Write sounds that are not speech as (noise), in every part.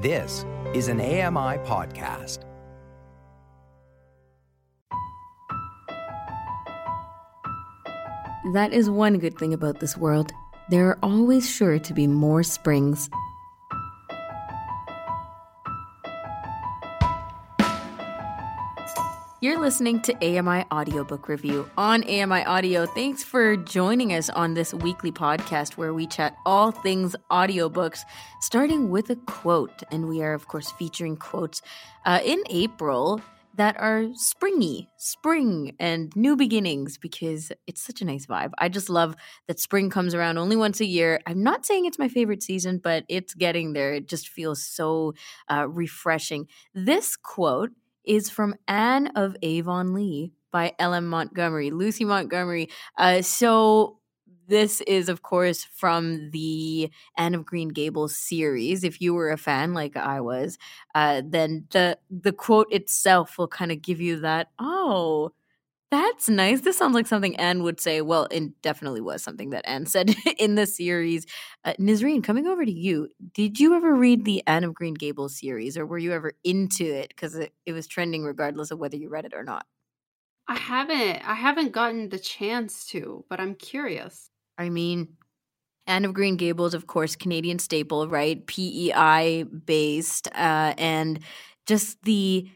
This is an AMI podcast. That is one good thing about this world. There are always sure to be more springs. You're listening to AMI Audiobook Review on AMI Audio. Thanks for joining us on this weekly podcast where we chat all things audiobooks, starting with a quote. And we are, of course, featuring quotes uh, in April that are springy, spring and new beginnings because it's such a nice vibe. I just love that spring comes around only once a year. I'm not saying it's my favorite season, but it's getting there. It just feels so uh, refreshing. This quote is from Anne of Avonlea by L.M. Montgomery, Lucy Montgomery. Uh, so this is, of course, from the Anne of Green Gables series. If you were a fan like I was, uh, then the the quote itself will kind of give you that. Oh, that's nice. This sounds like something Anne would say. Well, it definitely was something that Anne said (laughs) in the series. Uh, Nisreen, coming over to you, did you ever read the Anne of Green Gables series or were you ever into it? Because it, it was trending regardless of whether you read it or not. I haven't. I haven't gotten the chance to, but I'm curious. I mean, Anne of Green Gables, of course, Canadian staple, right? PEI based, uh, and just the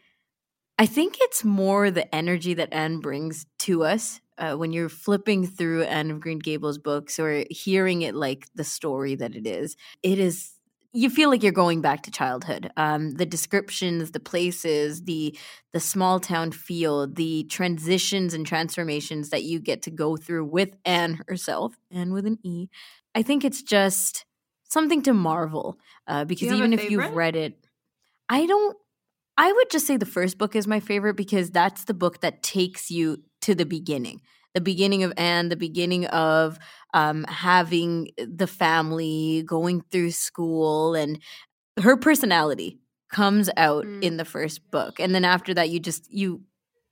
I think it's more the energy that Anne brings to us uh, when you're flipping through Anne of Green Gables books or hearing it like the story that it is. It is you feel like you're going back to childhood. Um, the descriptions, the places, the the small town feel, the transitions and transformations that you get to go through with Anne herself, and with an E. I think it's just something to marvel uh, because even if you've read it, I don't I would just say the first book is my favorite because that's the book that takes you to the beginning. The beginning of Anne, the beginning of um, having the family, going through school, and her personality comes out mm. in the first book. And then after that, you just you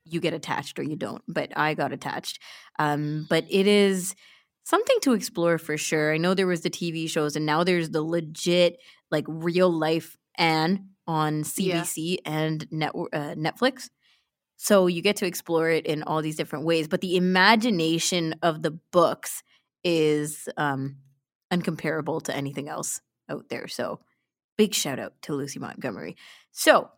you get attached or you don't. But I got attached. Um, but it is something to explore for sure. I know there was the TV shows, and now there's the legit like real life Anne on CBC yeah. and net, uh, Netflix. So you get to explore it in all these different ways. But the imagination of the books is um, uncomparable to anything else out there. So big shout out to Lucy Montgomery. So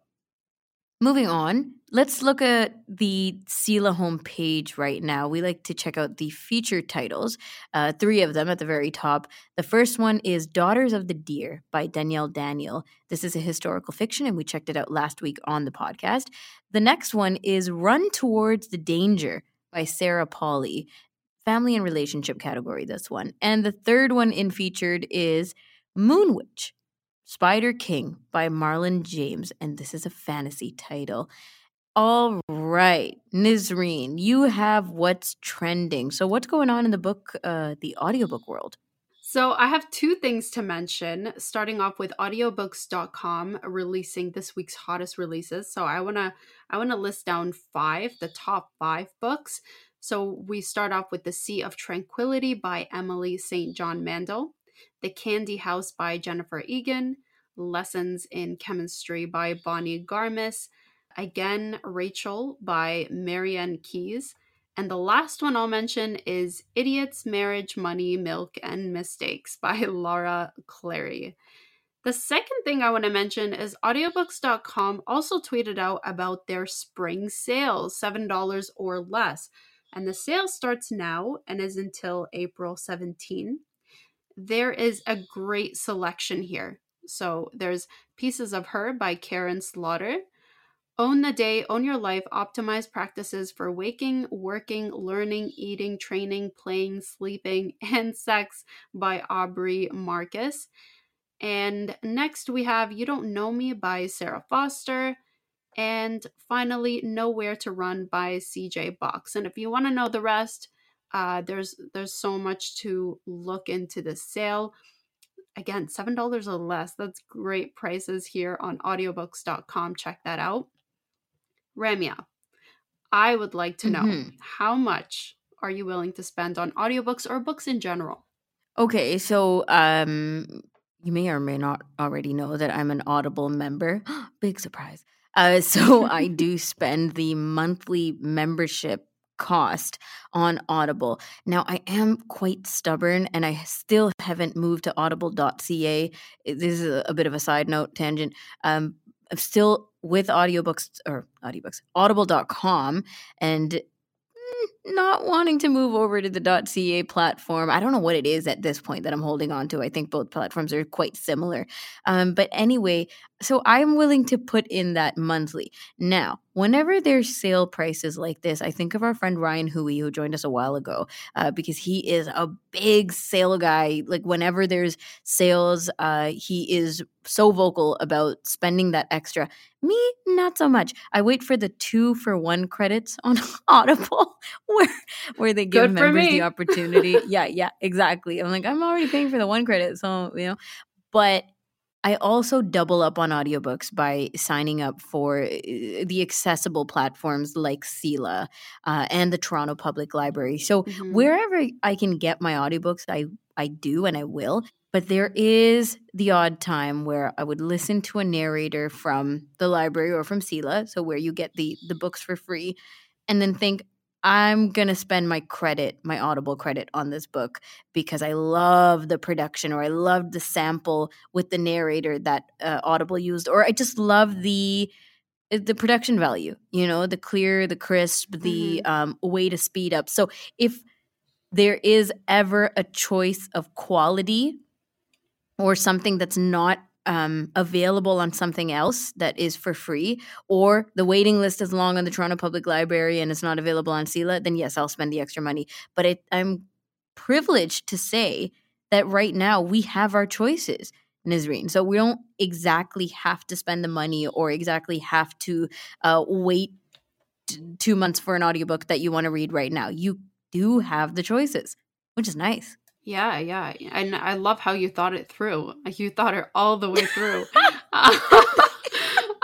Moving on, let's look at the CELA homepage right now. We like to check out the feature titles, uh, three of them at the very top. The first one is Daughters of the Deer by Danielle Daniel. This is a historical fiction, and we checked it out last week on the podcast. The next one is Run Towards the Danger by Sarah Polley. Family and relationship category, this one. And the third one in featured is Moon Witch Spider King by Marlon James, and this is a fantasy title. All right, Nisreen, you have what's trending. So, what's going on in the book, uh, the audiobook world? So, I have two things to mention, starting off with audiobooks.com releasing this week's hottest releases. So, I want to I want to list down 5, the top 5 books. So, we start off with The Sea of Tranquility by Emily St. John Mandel. The Candy House by Jennifer Egan, Lessons in Chemistry by Bonnie Garmus, again, Rachel by Marianne Keyes. And the last one I'll mention is Idiots, Marriage, Money, Milk, and Mistakes by (laughs) Laura Clery. The second thing I want to mention is audiobooks.com also tweeted out about their spring sales, $7 or less. And the sale starts now and is until April 17 there is a great selection here. So there's Pieces of Her by Karin Slaughter. Own the Day, Own Your Life, Optimized Practices for Waking, Working, Learning, Eating, Training, Playing, Sleeping, (laughs) and Sex by Aubrey Marcus. And next we have You Don't Know Me by Sarah Foster. And finally, Nowhere to Run by CJ Box. And if you want to know the rest, uh, there's there's so much to look into the sale. Again, seven dollars or less. That's great prices here on audiobooks.com. Check that out. Ramya, I would like to know mm-hmm. how much are you willing to spend on audiobooks or books in general? Okay, so um you may or may not already know that I'm an Audible member. (gasps) Big surprise. Uh, so I (laughs) do spend the monthly membership cost on Audible. Now, I am quite stubborn and I still haven't moved to audible.ca. This is a, bit of a side note tangent. Um, I'm still with audiobooks or audiobooks, audible.com and not wanting to move over to the .ca platform. I don't know what it is at this point that I'm holding on to. I think both platforms are quite similar. Um, but anyway, so I'm willing to put in that monthly. Now, whenever there's sale prices like this, I think of our friend Ryan Hui, who joined us a while ago, uh, because he is a big sale guy. Like whenever there's sales, uh, he is so vocal about spending that extra. Me, not so much. I wait for the two for one credits on (laughs) Audible, (laughs) where where they give members me. the (laughs) opportunity. yeah, yeah, exactly. I'm like, I'm already paying for the one credit, so you know. But I also double up on audiobooks by signing up for uh, the accessible platforms like CELA uh, and the Toronto Public Library. So Mhm. wherever I can get my audiobooks, I I do and I will. But there is the odd time where I would listen to a narrator from the library or from CELA, so where you get the the books for free, and then think I'm gonna spend my credit, my Audible credit on this book because I love the production or I love the sample with the narrator that uh, Audible used, or I just love the uh, the production value. You know, the clear, the crisp, the um, way to speed up. So if there is ever a choice of quality or something that's not um, available on something else that is for free, or the waiting list is long on the Toronto Public Library and it's not available on CELA, then yes, I'll spend the extra money. But it, I'm privileged to say that right now we have our choices, Nisreen. So we don't exactly have to spend the money or exactly have to uh, wait t- two months for an audiobook that you want to read right now. You do have the choices, which is nice. Yeah, yeah. And I love how you thought it through. You thought it all the way through. (laughs) (laughs)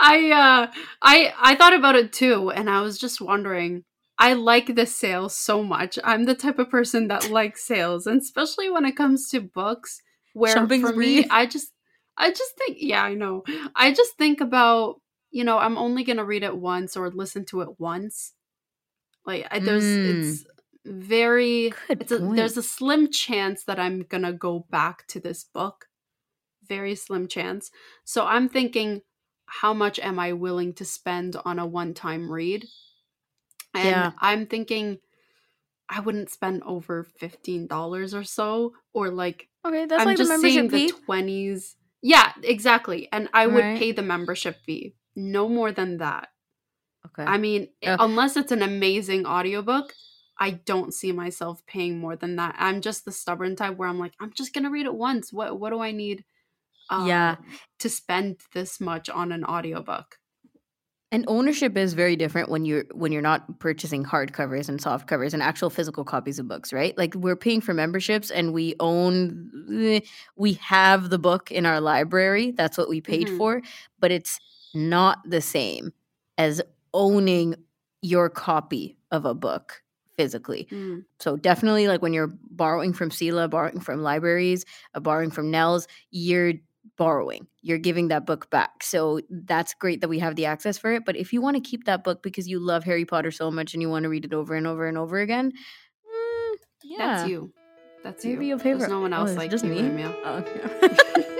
I uh I I thought about it too and I was just wondering I like the sales so much. I'm the type of person that likes sales, and especially when it comes to books where Shopping for me. I just I just think yeah, I know. I just think about, you know, I'm only going to read it once or listen to it once. Like I, there's Mm. it's very a, there's a slim chance that I'm gonna go back to this book. Very slim chance. So I'm thinking, how much am I willing to spend on a one time read? And Yeah. I'm thinking I wouldn't spend over fifteen dollars or so, or like okay, that's I'm like the just seeing membership fee. the twenties. Yeah, exactly. And I would Right. pay the membership fee. No more than that. okay. I mean, unless it's an amazing audiobook, I don't see myself paying more than that. I'm just the stubborn type where I'm like, I'm just gonna read it once. What what do I need uh, Yeah. to spend this much on an audiobook? And ownership is very different when you're when you're not purchasing hardcovers and soft covers and actual physical copies of books, right? Like we're paying for memberships and we own we have the book in our library. That's what we paid Mhm. for, but it's not the same as owning your copy of a book physically. Mm. So definitely like when you're borrowing from CELA, borrowing from libraries, uh, borrowing from NELS, you're borrowing. You're giving that book back. So that's great that we have the access for it. But if you want to keep that book because you love Harry Potter so much and you want to read it over and over and over again, mm, yeah. That's you. That's Maybe you. you'll pay There's no one oh, else it's like just you, me? Emil. Oh, yeah. (laughs) (laughs)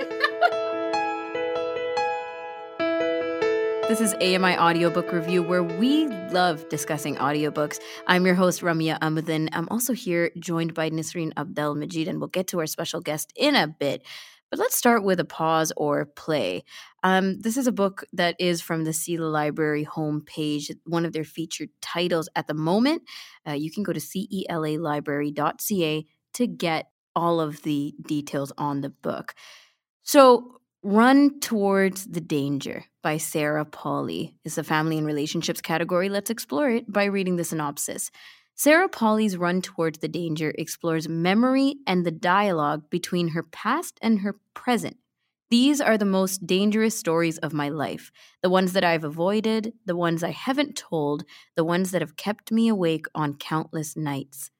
This is AMI Audiobook Review, where we love discussing audiobooks. I'm your host, Ramya Amuddin. I'm also here joined by Nisreen Abdel Majid, and we'll get to our special guest in a bit. But let's start with a pause or play. Um, this is a book that is from the CELA Library homepage, one of their featured titles at the moment. Uh, you can go to celalibrary.ca to get all of the details on the book. So, Run Towards the Danger by Sarah Polley is the family and relationships category. Let's explore it by reading the synopsis. Sarah Polley's Run Towards the Danger explores memory and the dialogue between her past and her present. These are the most dangerous stories of my life the ones that I've avoided, the ones I haven't told, the ones that have kept me awake on countless nights.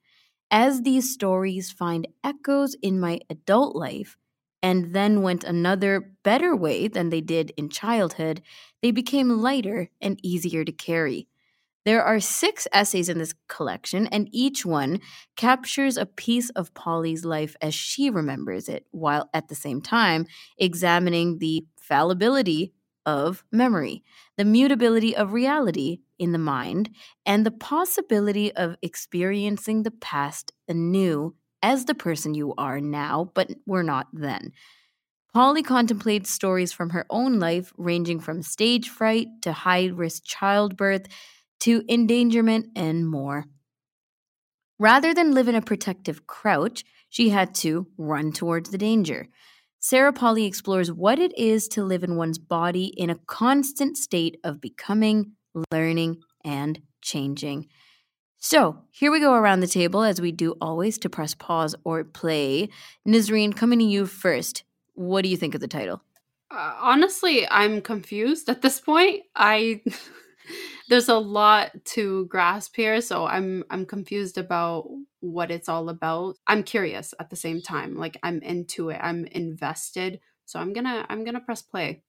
As these stories find echoes in my adult life, and then went another better way than they did in childhood, they became lighter and easier to carry. There are six essays in this collection, and each one captures a piece of Polley's life as she remembers it, while at the same time examining the fallibility of memory, the mutability of reality in the mind, and the possibility of experiencing the past anew as the person you are now, but were not then. Polley contemplates stories from her own life, ranging from stage fright to high risk childbirth to endangerment and more. Rather than live in a protective crouch, she had to run towards the danger. Sarah Polley explores what it is to live in one's body in a constant state of becoming, learning, and changing. So, here we go around the table as we do always to press pause or play. Nisreen, coming to you first. What do you think of the title? Uh, honestly, I'm confused at this point. I (laughs) there's a lot to grasp here, so I'm I'm confused about what it's all about. I'm curious at the same time. Like I'm into it. I'm invested. So I'm going to I'm to press play.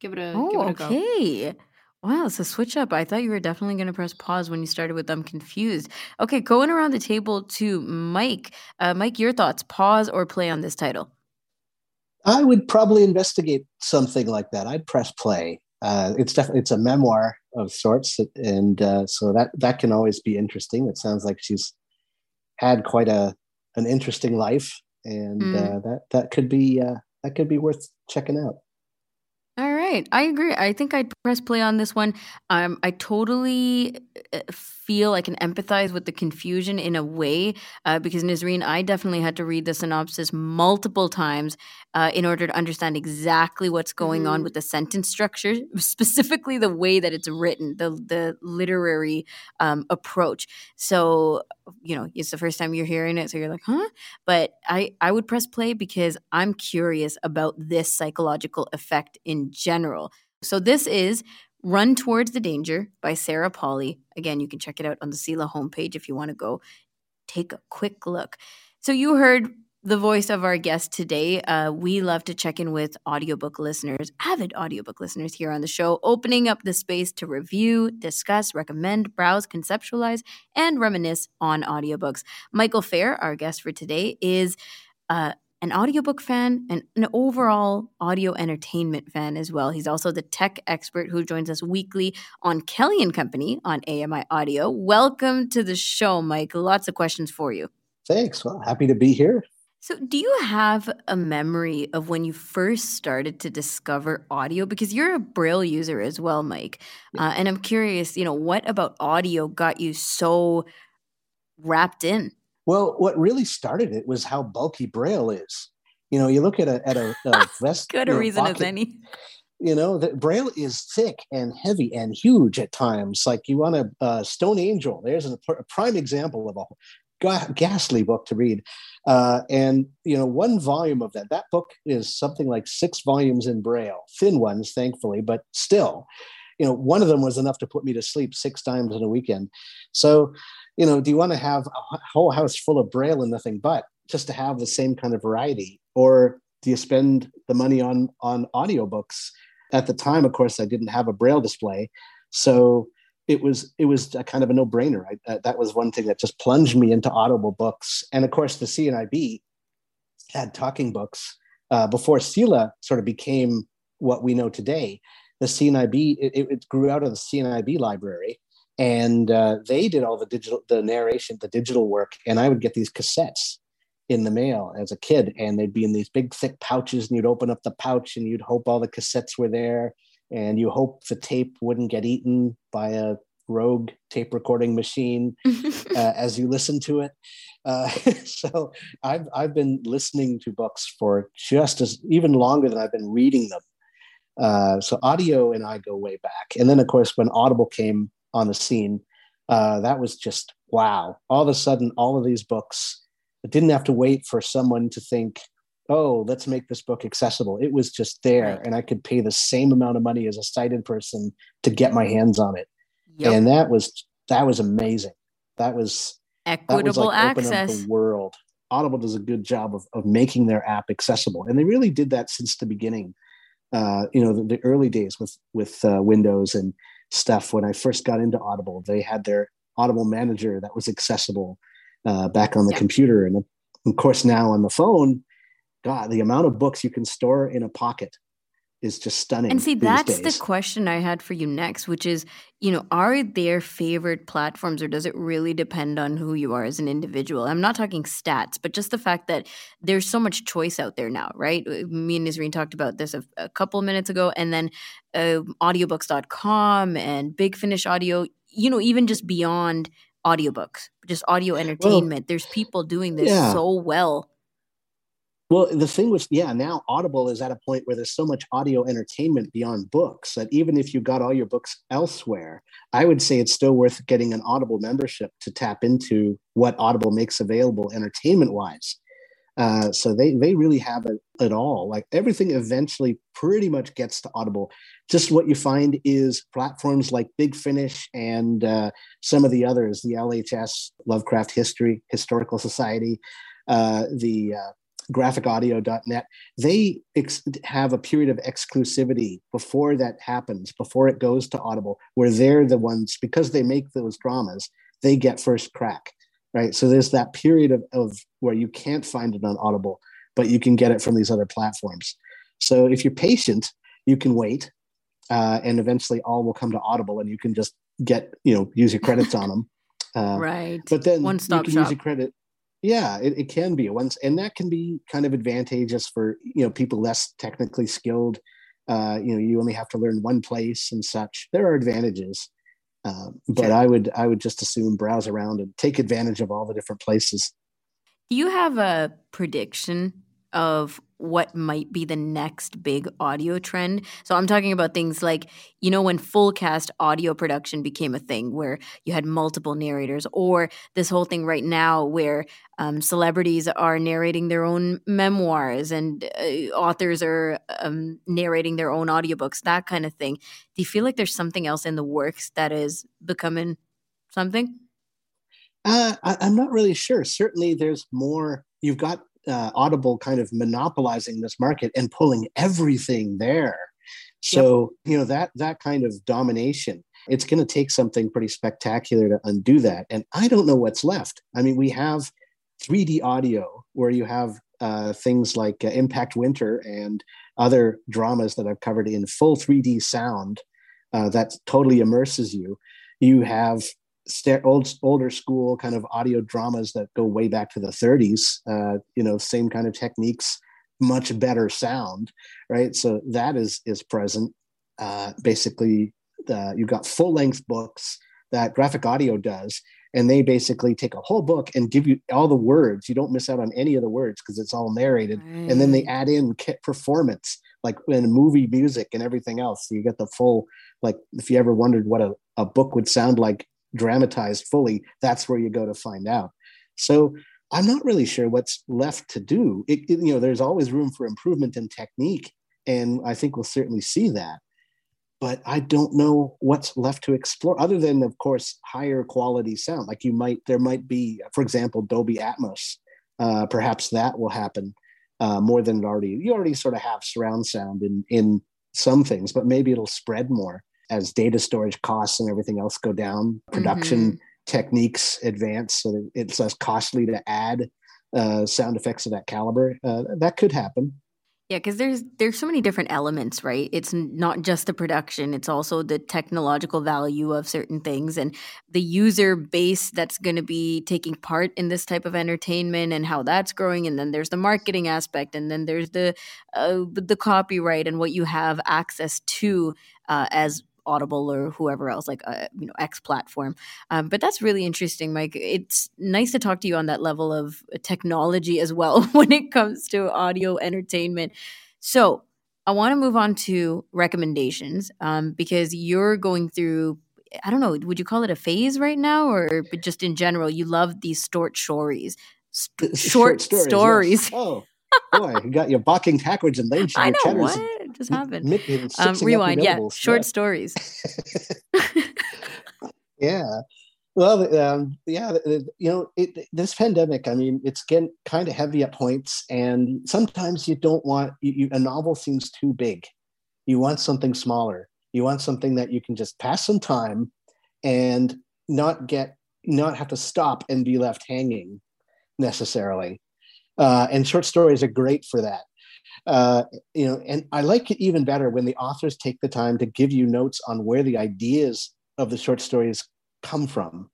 Give it a oh, give it a okay. Go. Wow, it's a switch up. I thought you were definitely going to press pause when you started with I'm confused. Okay, going around the table to Mike. Uh, Mike, your thoughts, pause or play on this title? I would probably investigate something like that. I'd press play. Uh, it's definitely it's a memoir of sorts, and uh, so that that can always be interesting. It sounds like she's had quite a an interesting life, and mm. uh, that that could be uh, that could be worth checking out. Right, I agree. I think I'd press play on this one. Um, I totally uh, feel I can empathize with the confusion in a way uh, because Nisreen, I definitely had to read the synopsis multiple times uh, in order to understand exactly what's going mm-hmm. on with the sentence structure, specifically the way that it's written, the the literary um, approach. So you know, it's the first time you're hearing it, so you're like, huh? But I I would press play because I'm curious about this psychological effect in general. So this is Run Towards the Danger by Sarah Polley. Again, you can check it out on the CELA homepage if you want to go take a quick look. So you heard the voice of our guest today. Uh, we love to check in with audiobook listeners, avid audiobook listeners here on the show, opening up the space to review, discuss, recommend, browse, conceptualize, and reminisce on audiobooks. Michael Fair, our guest for today, is uh, an audiobook fan and an overall audio entertainment fan as well. He's also the tech expert who joins us weekly on Kelly and Company on AMI Audio. Welcome to the show, Mike. Lots of questions for you. Thanks. Well, happy to be here. So, do you have a memory of when you first started to discover audio? Because you're a Braille user as well, Mike. Uh, and I'm curious, you know, what about audio got you so wrapped in? Well, what really started it was how bulky Braille is. You know, you look at a at a, a (laughs) vest. Good a reason pocket, as any. You know, that Braille is thick and heavy and huge at times. Like you want a, a Stone Angel. There's a, a, prime example of a ghastly book to read. Uh, and you know, one volume of that. That book is something like six volumes in Braille, thin ones, thankfully, but still. You know, one of them was enough to put me to sleep six times in a weekend. So you know, do you want to have a whole house full of braille and nothing but just to have the same kind of variety? Or do you spend the money on on audiobooks? At the time, of course, I didn't have a braille display. So it was it was a kind of a no-brainer. I, uh, that was one thing that just plunged me into audible books. And of course, the CNIB had talking books uh, before CELA sort of became what we know today. The CNIB it, it grew out of the CNIB library, and uh, they did all the digital the narration the digital work and i would get these cassettes in the mail as a kid and they'd be in these big thick pouches and you'd open up the pouch and you'd hope all the cassettes were there and you hope the tape wouldn't get eaten by a rogue tape recording machine (laughs) uh, as you listen to it uh, (laughs) so I've, I've been listening to books for just as even longer than i've been reading them uh, so audio and i go way back and then of course when audible came on the scene. Uh, that was just wow. All of a sudden, all of these books I didn't have to wait for someone to think, oh, let's make this book accessible. It was just there, and I could pay the same amount of money as a sighted person to get my hands on it. Yep. And that was that was amazing. That was equitable that was like access. the world. Audible does a good job of, of making their app accessible, and they really did that since the beginning. Uh, you know, the, the, early days with with uh, Windows and stuff. When I first got into Audible, they had their Audible Manager that was accessible uh, back on the yeah. computer, and of course now on the phone. God, the amount of books you can store in a pocket is just stunning. And see, that's days. the question I had for you next, which is, you know, are there favorite platforms or does it really depend on who you are as an individual? I'm not talking stats, but just the fact that there's so much choice out there now, right? Uh, me and Nisreen talked about this a, a couple minutes ago, and then uh, audiobooks.com and Big Finish Audio, you know, even just beyond audiobooks, just audio entertainment. Well, there's people doing this yeah. so well well, the thing was, yeah, now Audible is at a point where there's so much audio entertainment beyond books that even if you got all your books elsewhere, I would say it's still worth getting an Audible membership to tap into what Audible makes available entertainment wise. Uh, so they they really have it, it all. Like everything eventually pretty much gets to Audible. Just what you find is platforms like Big Finish and uh, some of the others, the LHS, Lovecraft History, Historical Society, uh, the uh, graphicaudio.net, they ex- have a period of exclusivity before that happens, before it goes to Audible, where they're the ones, because they make those dramas, they get first crack, right? So there's that period of, of where you can't find it on Audible, but you can get it from these other platforms. So if you're patient, you can wait, uh, and eventually all will come to Audible, and you can just get, you know, use your credits on them. Uh, right. But then One stop you can shop. use your credit yeah it, it can be. Once and that can be kind of advantageous for you know people less technically skilled. Uh, you know you only have to learn one place and such. There are advantages uh, but i would i would just assume browse around and take advantage of all the different places. Do you have a prediction of what might be the next big audio trend. So I'm talking about things like, you know, when full cast audio production became a thing where you had multiple narrators, or this whole thing right now where um, celebrities are narrating their own memoirs and uh, authors are um, narrating their own audiobooks, that kind of thing. Do you feel like there's something else in the works that is becoming something? Uh, I, I'm not really sure. Certainly, there's more. You've got uh, Audible kind of monopolizing this market and pulling everything there. So yep. you know that that kind of domination, it's going to take something pretty spectacular to undo that. And I don't know what's left. I mean, we have 3D audio where you have uh, things like uh, Impact Winter and other dramas that I've covered in full 3D sound uh, that totally immerses you. You have st- old older school kind of audio dramas that go way back to the 30s uh, you know same kind of techniques much better sound right? So that is is present. Uh, basically uh, you've got full length books that graphic audio does and they basically take a whole book and give you all the words. You don't miss out on any of the words because it's all narrated. Right. and then they add in performance like in movie music and everything else. So you get the full like if you ever wondered what a, a book would sound like dramatized fully, that's where you go to find out. So I'm not really sure what's left to do. It, it, you know, there's always room for improvement in technique, and I think we'll certainly see that. But I don't know what's left to explore, other than, of course, higher quality sound. Like you might, there might be, for example, Dolby Atmos. Uh, perhaps that will happen uh, more than it already. You already sort of have surround sound in in some things, but maybe it'll spread more as data storage costs and everything else go down, production mm-hmm. techniques advance so that it's less costly to add uh, sound effects of that caliber. Uh, that could happen. Yeah, because there's there's so many different elements, right? It's not just the production; it's also the technological value of certain things and the user base that's going to be taking part in this type of entertainment and how that's growing. And then there's the marketing aspect, and then there's the uh, the copyright and what you have access to uh, as Audible or whoever else, like a uh, you know X platform. Um, but that's really interesting, Mike. It's nice to talk to you on that level of technology as well (laughs) when it comes to audio entertainment. So I want to move on to recommendations um, because you're going through. I don't know. Would you call it a phase right now, or but just in general, you love these short stories, st- short, short, stories. stories. Yes. Oh. Boy, you got your barking backwards and then (laughs) I know what just happened. um, rewind, yeah, short yeah. stories. (laughs) yeah. Well, um, yeah, you know, it, this pandemic, I mean, it's getting kind of heavy at points, and sometimes you don't want you, you, a novel seems too big. You want something smaller. You want something that you can just pass some time and not get, not have to stop and be left hanging necessarily. Uh, and short stories are great for that. Uh, you know, and I like it even better when the authors take the time to give you notes on where the ideas of the short stories come from.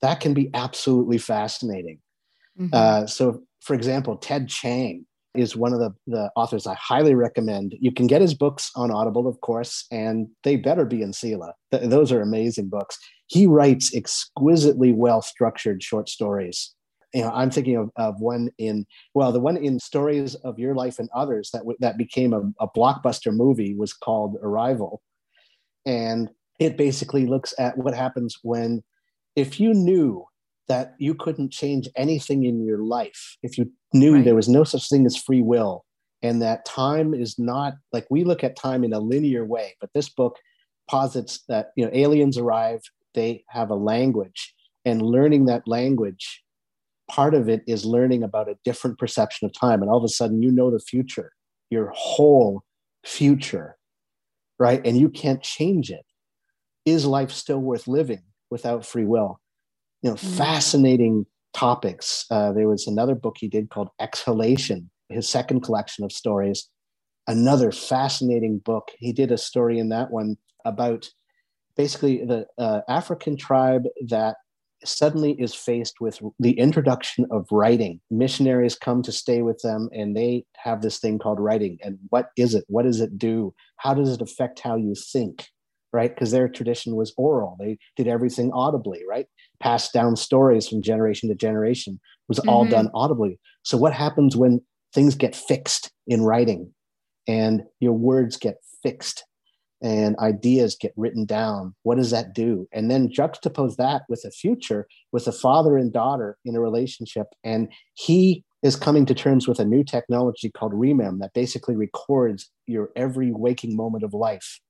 That can be absolutely fascinating. Mm-hmm. Uh, so, for example, Ted Chiang is one of the, the authors I highly recommend. You can get his books on Audible, of course, and they better be in CELA. Th- those are amazing books. He writes exquisitely well structured short stories. You know, I'm thinking of, of one in well, the one in Stories of Your Life and Others that w- that became a, a blockbuster movie was called Arrival, and it basically looks at what happens when if you knew that you couldn't change anything in your life if you knew right. there was no such thing as free will and that time is not like we look at time in a linear way but this book posits that you know aliens arrive they have a language and learning that language part of it is learning about a different perception of time and all of a sudden you know the future your whole future right and you can't change it is life still worth living without free will? You know, mm. fascinating topics. Uh, there was another book he did called Exhalation, his second collection of stories. Another fascinating book. He did a story in that one about basically the uh, African tribe that suddenly is faced with the introduction of writing. Missionaries come to stay with them and they have this thing called writing. And what is it? What does it do? How does it affect how you think? right? Because their tradition was oral. They did everything audibly, right? Passed down stories from generation to generation it was all mm-hmm. done audibly. So what happens when things get fixed in writing and your words get fixed and ideas get written down? What does that do? And then juxtapose that with a future with a father and daughter in a relationship. And he is coming to terms with a new technology called Remem that basically records your every waking moment of life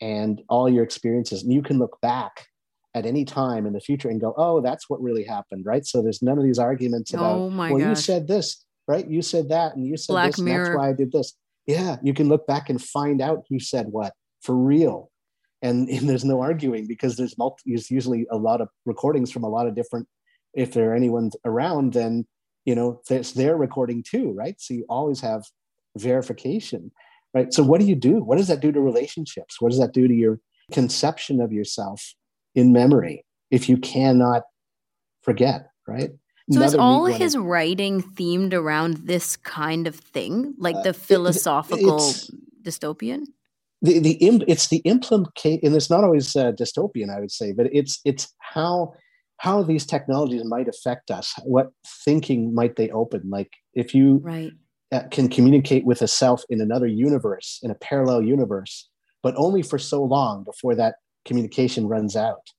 and all your experiences. And you can look back at any time in the future and go, oh, that's what really happened, right? So there's none of these arguments oh about, oh my well, gosh. you said this, right? You said that, and you said Black this, that's why I did this. Yeah, you can look back and find out who said what for real. And, (laughs) and there's no arguing because there's, multi, there's usually a lot of recordings from a lot of different, if there are anyone around, then, you know, it's their recording too, right? So you always have verification right? So what do you do? What does that do to relationships? What does that do to your conception of yourself in memory if you cannot forget right? So Another is all his writing themed around this kind of thing like uh, the philosophical it, dystopian the, the it's the implicate and it's not always uh, dystopian i would say but it's it's how how these technologies might affect us what thinking might they open like if you right uh, can communicate with a self in another universe, in a parallel universe, but only for so long before that communication runs out.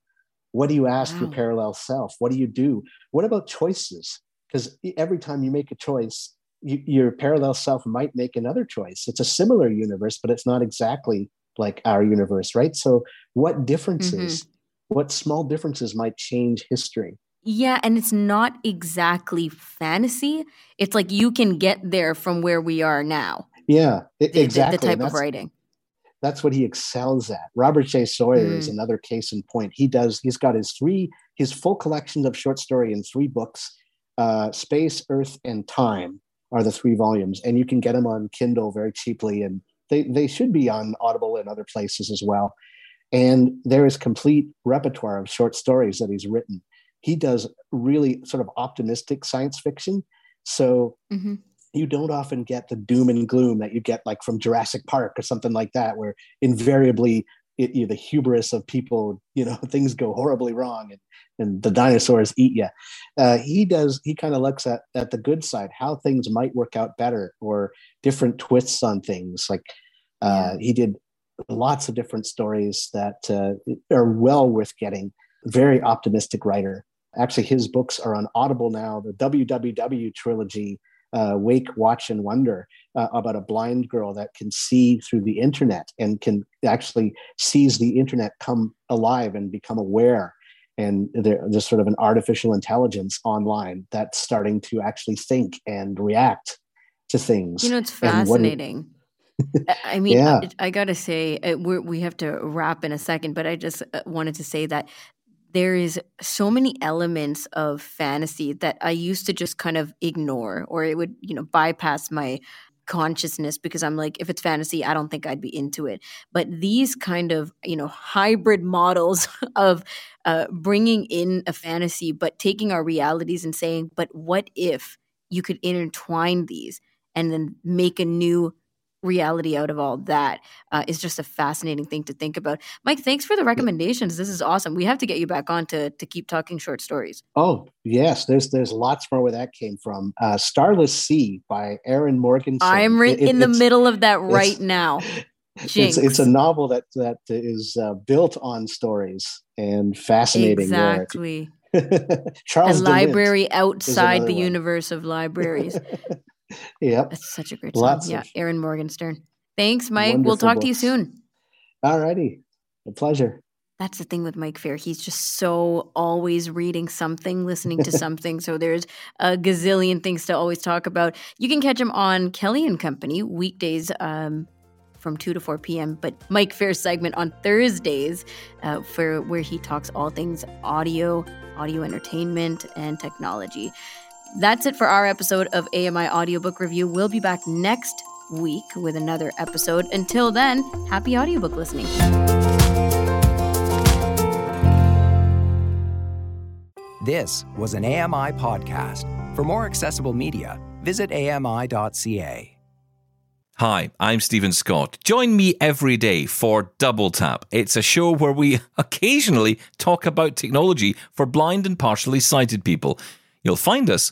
What do you ask wow. your parallel self? What do you do? What about choices? Because every time you make a choice, you, your parallel self might make another choice. It's a similar universe, but it's not exactly like our universe, right? So, what differences, mm-hmm. what small differences might change history? Yeah, and it's not exactly fantasy. It's like you can get there from where we are now. Yeah, it, exactly. The, the type of writing. That's what he excels at. Robert J. Sawyer mm. is another case in point. He does. He's got his three, his full collections of short story in three books. Uh, Space, Earth, and Time are the three volumes, and you can get them on Kindle very cheaply, and they they should be on Audible and other places as well. And there is complete repertoire of short stories that he's written he does really sort of optimistic science fiction. So mm-hmm. you don't often get the doom and gloom that you get like from Jurassic Park or something like that, where invariably it, you know, the hubris of people, you know, (laughs) things go horribly wrong and, and the dinosaurs eat you. Uh, he does, he kind of looks at, at the good side, how things might work out better or different twists on things. Like uh, he did lots of different stories that uh, are well worth getting. Very optimistic writer. Actually, his books are on Audible now. The WWW trilogy, uh, Wake, Watch, and Wonder, uh, about a blind girl that can see through the internet and can actually sees the internet come alive and become aware. and there's sort of an artificial intelligence online that's starting to actually think and react to things. You know, it's fascinating. (laughs) I mean, yeah. I, I got to say, uh, we we have to wrap in a second, but I just uh, wanted to say that there is so many elements of fantasy that I used to just kind of ignore, or it would, you know, bypass my consciousness because I'm like, if it's fantasy, I don't think I'd be into it. But these kind of, you know, hybrid (laughs) models of uh, bringing in a fantasy, but taking our realities and saying, but what if you could intertwine these and then make a new reality out of all that uh, is just a fascinating thing to think about. Mike, thanks for the recommendations. This is awesome. We have to get you back on to to keep talking short stories. Oh yes, there's there's lots more where that came from. Uh, Starless Sea by Erin Morgenstern. I'm right in the middle of that right now. (laughs) It's, it's, a novel that that is uh, built on stories and fascinating. Exactly. (laughs) Charles a library outside the one. universe of libraries. (laughs) yep. That's such a great song. Lots yeah, Erin Morgenstern. Thanks, Mike. We'll talk books. to you soon. All righty. A pleasure. That's the thing with Mike Fair. He's just so always reading something, listening to (laughs) something. so there's a gazillion things to always talk about. You can catch him on Kelly and Company weekdays um, from 2 to 4 p.m. But Mike Fair's segment on Thursdays uh, for where he talks all things audio, audio entertainment, and technology. That's it for our episode of AMI Audiobook Review. We'll be back next week with another episode. Until then, happy audiobook listening. This was an AMI podcast. For more accessible media, visit ami.ca. Hi, I'm Stephen Scott. Join me every day for Double Tap. It's a show where we (laughs) occasionally talk about technology for blind and partially sighted people. You'll find us